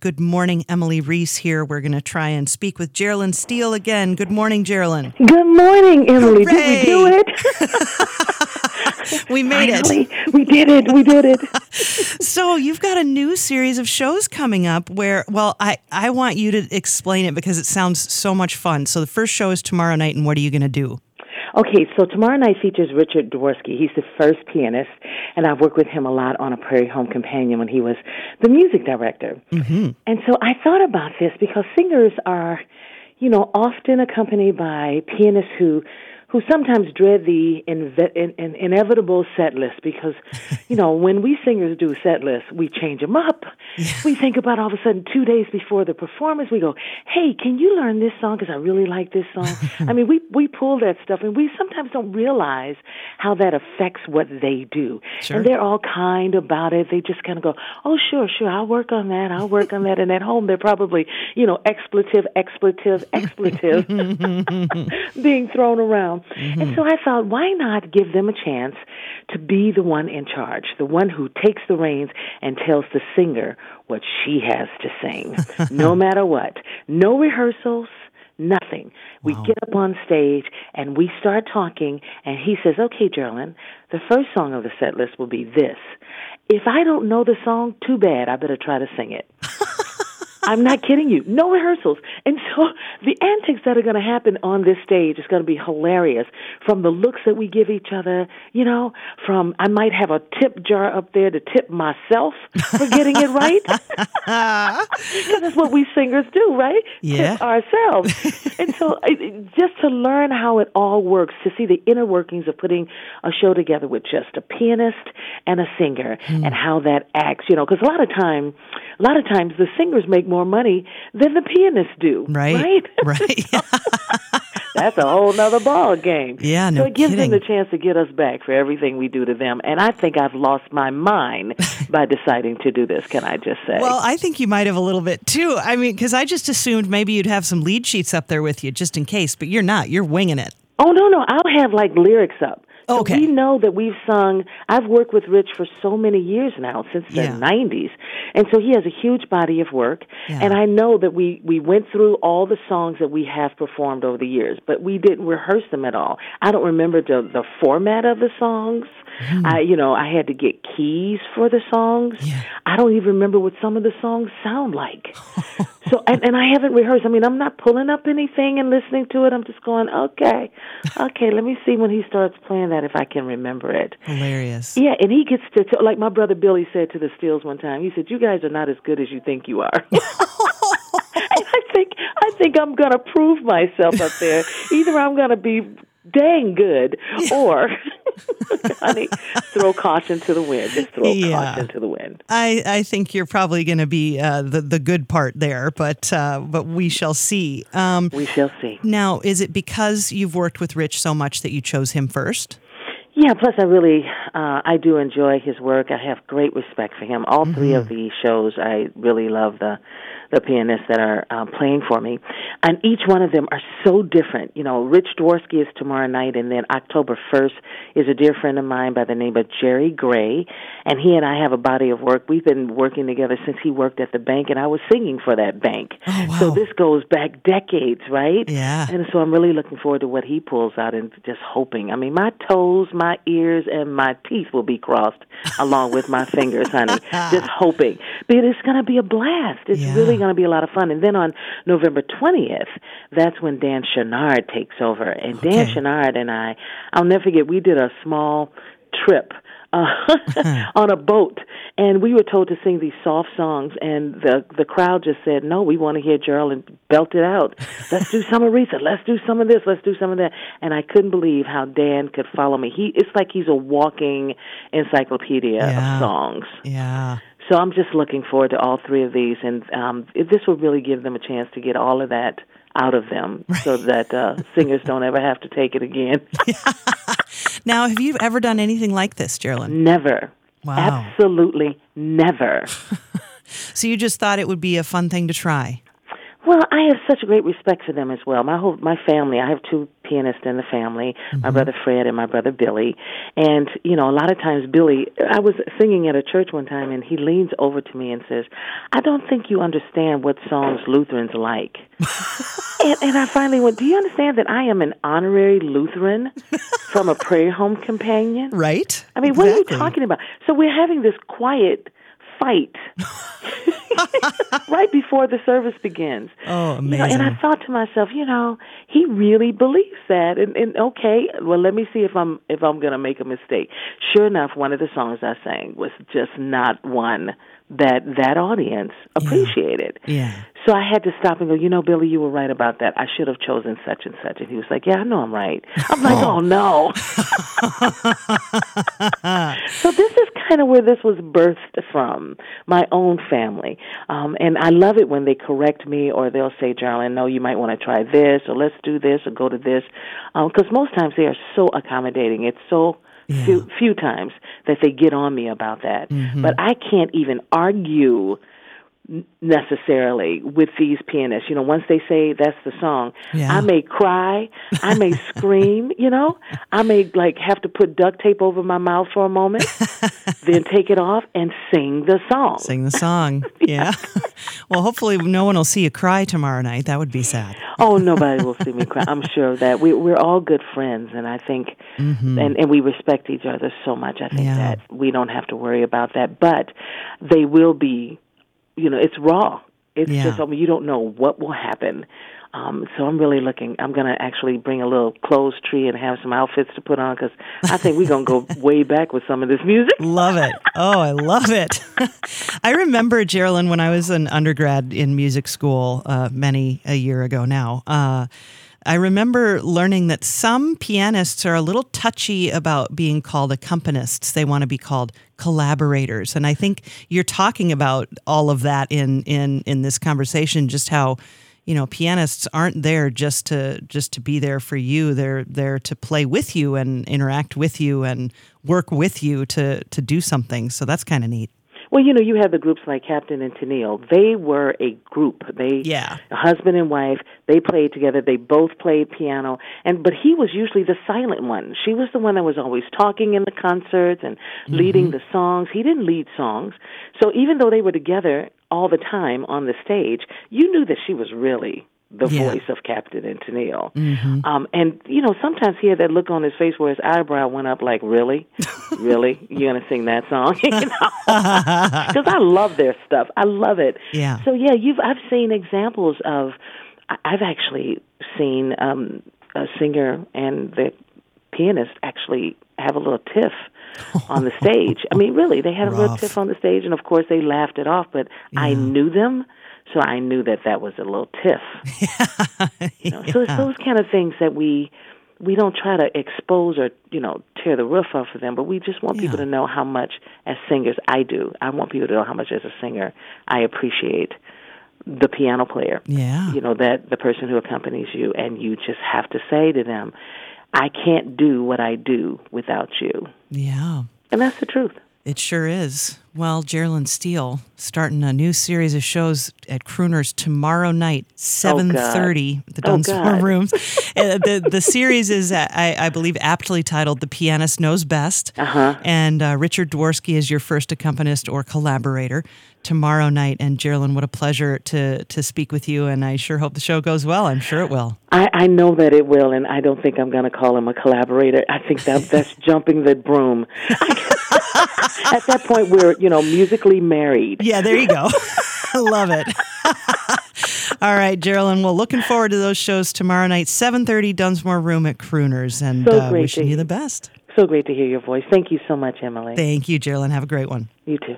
Good morning, Emily Reese here. We're going to try and speak with Geraldine Steele again. Good morning, Geraldine. Good morning, Emily. Hooray! Did we do it? We made Finally, it. we did it. We did it. So, you've got a new series of shows coming up where, well, I, I want you to explain it because it sounds so much fun. So, the first show is tomorrow night, and what are you going to do? Okay, so tomorrow night features Richard Dworsky. He's the first pianist, and I've worked with him a lot on A Prairie Home Companion when he was the music director. Mm-hmm. And so I thought about this because singers are, you know, often accompanied by pianists who who sometimes dread the inve- in, in, inevitable set list because, you know, when we singers do set lists, we change them up. We think about all of a sudden two days before the performance, we go, "Hey, can you learn this song? Because I really like this song." I mean, we we pull that stuff, and we sometimes don't realize how that affects what they do. Sure. And they're all kind about it. They just kind of go, "Oh, sure, sure, I'll work on that. I'll work on that." And at home, they're probably, you know, expletive, expletive, expletive being thrown around. Mm-hmm. And so I thought, why not give them a chance to be the one in charge, the one who takes the reins and tells the singer what she has to sing, no matter what. No rehearsals. Nothing. We get up on stage and we start talking, and he says, "Okay, Geraldine, the first song of the set list will be this. If I don't know the song, too bad. I better try to sing it." I'm not kidding you. No rehearsals. And so the antics that are going to happen on this stage is going to be hilarious from the looks that we give each other, you know, from I might have a tip jar up there to tip myself for getting it right. Because that's what we singers do, right? Yeah. Tip ourselves. and so just to learn how it all works, to see the inner workings of putting a show together with just a pianist and a singer hmm. and how that acts, you know, because a lot of time, a lot of times the singers make more money than the pianists do. Right. Right. Right. That's a whole nother ball game. Yeah, no So it gives kidding. them the chance to get us back for everything we do to them. And I think I've lost my mind by deciding to do this, can I just say? well, I think you might have a little bit too. I mean, because I just assumed maybe you'd have some lead sheets up there with you just in case, but you're not. You're winging it. Oh no, no, I'll have like lyrics up. So Okay. we know that we've sung. I've worked with Rich for so many years now, since the Yeah. '90s, and so he has a huge body of work. Yeah. And I know that we we went through all the songs that we have performed over the years, but we didn't rehearse them at all. I don't remember the the format of the songs. Hmm. I, you know, I had to get keys for the songs. Yeah. I don't even remember what some of the songs sound like. so, and, and I haven't rehearsed. I mean, I'm not pulling up anything and listening to it. I'm just going, okay, okay. Let me see when he starts playing that if I can remember it. Hilarious. Yeah, and he gets to t- like my brother Billy said to the Steeles one time. He said, "You guys are not as good as you think you are." and I think I think I'm going to prove myself up there. Either I'm going to be dang good, or honey, throw caution to the wind. Just throw Yeah. caution to the wind. I, I think you're probably going to be uh, the the good part there, but uh, but we shall see. Um, We shall see. now, is it because you've worked with Rich so much that you chose him first? Yeah, plus I really uh I do enjoy his work. I have great respect for him. All three of the shows I really love the the pianists that are uh, playing for me. And each one of them are so different. You know, Rich Dworsky is tomorrow night and then October 1st is a dear friend of mine by the name of Jerry Gray and he and I have a body of work. We've been working together since he worked at the bank and I was singing for that bank. Oh, wow. So this goes back decades, right? Yeah. And so I'm really looking forward to what he pulls out and just hoping. I mean, my toes, my ears, and my teeth will be crossed along with my fingers, honey. Just hoping. But it's going to be a blast. It's Yeah. really going to be a lot of fun. And then on November 20th, that's when Dan Chouinard takes over. And Dan Okay. Chouinard and I, I'll never forget, we did a small trip uh, on a boat, and we were told to sing these soft songs, and the the crowd just said, "No, we want to hear Geraldine belt it out. Let's do some Aretha. Let's do some of this. Let's do some of that." And I couldn't believe how Dan could follow me. He it's like he's a walking encyclopedia Yeah. of songs. Yeah. So I'm just looking forward to all three of these, and um, this will really give them a chance to get all of that out of them, so that uh, singers don't ever have to take it again. Now, have you ever done anything like this, Geraldine? never, Wow. absolutely never. So you just thought it would be a fun thing to try? Well, I have such a great respect for them as well. My whole my family, I have two pianists in the family, mm-hmm. my brother Fred and my brother Billy. And, you know, a lot of times Billy I was singing at a church one time and he leans over to me and says, "I don't think you understand what songs Lutherans like." and, and I finally went, "Do you understand that I am an honorary Lutheran from a Prairie Home Companion?" Right? I mean, exactly. what are you talking about? So we're having this quiet fight right before the service begins. Oh, amazing! You know, and I thought to myself, you know, he really believes that. And, and okay, well, let me see if I'm if I'm going to make a mistake. Sure enough, one of the songs I sang was just not one that that audience appreciated. Yeah. yeah. So I had to stop and go, you know, Billy, you were right about that. I should have chosen such and such. And he was like, yeah, I know I'm right. I'm like, oh, oh no. so this is kind of where this was birthed from, my own family. Um, and I love it when they correct me or they'll say, Jarlin, no, you might want to try this or let's do this or go to this. Because um, most times they are so accommodating. It's so yeah. few, few times that they get on me about that. Mm-hmm. But I can't even argue necessarily with these pianists. You know, once they say that's the song, yeah. I may cry, I may scream, you know, I may like have to put duct tape over my mouth for a moment, then take it off and sing the song. Sing the song. yeah. well, hopefully no one will see you cry tomorrow night. That would be sad. oh, nobody will see me cry. I'm sure of that. We we're all good friends and I think mm-hmm. and and we respect each other so much. I think yeah. that we don't have to worry about that, but they will be you know, it's raw. It's yeah. just, I mean, you don't know what will happen. Um, so I'm really looking. I'm going to actually bring a little clothes tree and have some outfits to put on because I think we're going to go way back with some of this music. love it. Oh, I love it. I remember Geraldine when I was an undergrad in music school uh, many a year ago now. Uh, I remember learning that some pianists are a little touchy about being called accompanists. They want to be called collaborators. And I think you're talking about all of that in in in this conversation just how you know pianists aren't there just to just to be there for you they're there to play with you and interact with you and work with you to to do something so that's kind of neat well, you know, you have the groups like Captain and Tennille. They were a group. They, yeah, husband and wife. They played together. They both played piano, and but he was usually the silent one. She was the one that was always talking in the concerts and mm-hmm. leading the songs. He didn't lead songs, so even though they were together all the time on the stage, you knew that she was really the yeah. voice of Captain Tennille. Mm-hmm. Um, and you know, sometimes he had that look on his face where his eyebrow went up, like, "Really, really, you're gonna sing that song?" Because I love their stuff. I love it. Yeah. So yeah, you've I've seen examples of. I've actually seen um, a singer and the pianist actually have a little tiff on the stage. I mean, really, they had a Rough. little tiff on the stage, and of course they laughed it off. But yeah. I knew them so I knew that that was a little tiff. yeah. you know, so it's those kind of things that we we don't try to expose or you know tear the roof off of them, but we just want yeah. people to know how much as singers I do. I want people to know how much as a singer I appreciate the piano player. Yeah. You know that the person who accompanies you, and you just have to say to them, "I can't do what I do without you." Yeah. And that's the truth. It sure is. Well, Geraldine Steele starting a new series of shows at Crooners tomorrow night, seven thirty, oh, the Dunsmore oh Rooms. uh, the the series is, uh, I, I, believe, aptly titled "The Pianist Knows Best," uh-huh. and uh, Richard Dworsky is your first accompanist or collaborator tomorrow night. And Geraldine, what a pleasure to to speak with you, and I sure hope the show goes well. I'm sure it will. I, I know that it will, and I don't think I'm going to call him a collaborator. I think that that's jumping the broom. At that point, we're you know musically married. Yeah, there you go. I love it. All right, Geraldine. Well, looking forward to those shows tomorrow night, 7.30 Dunsmore Room at Crooners. And so uh, wishing you the best. So great to hear your voice. Thank you so much, Emily. Thank you, Geraldine. Have a great one. You too.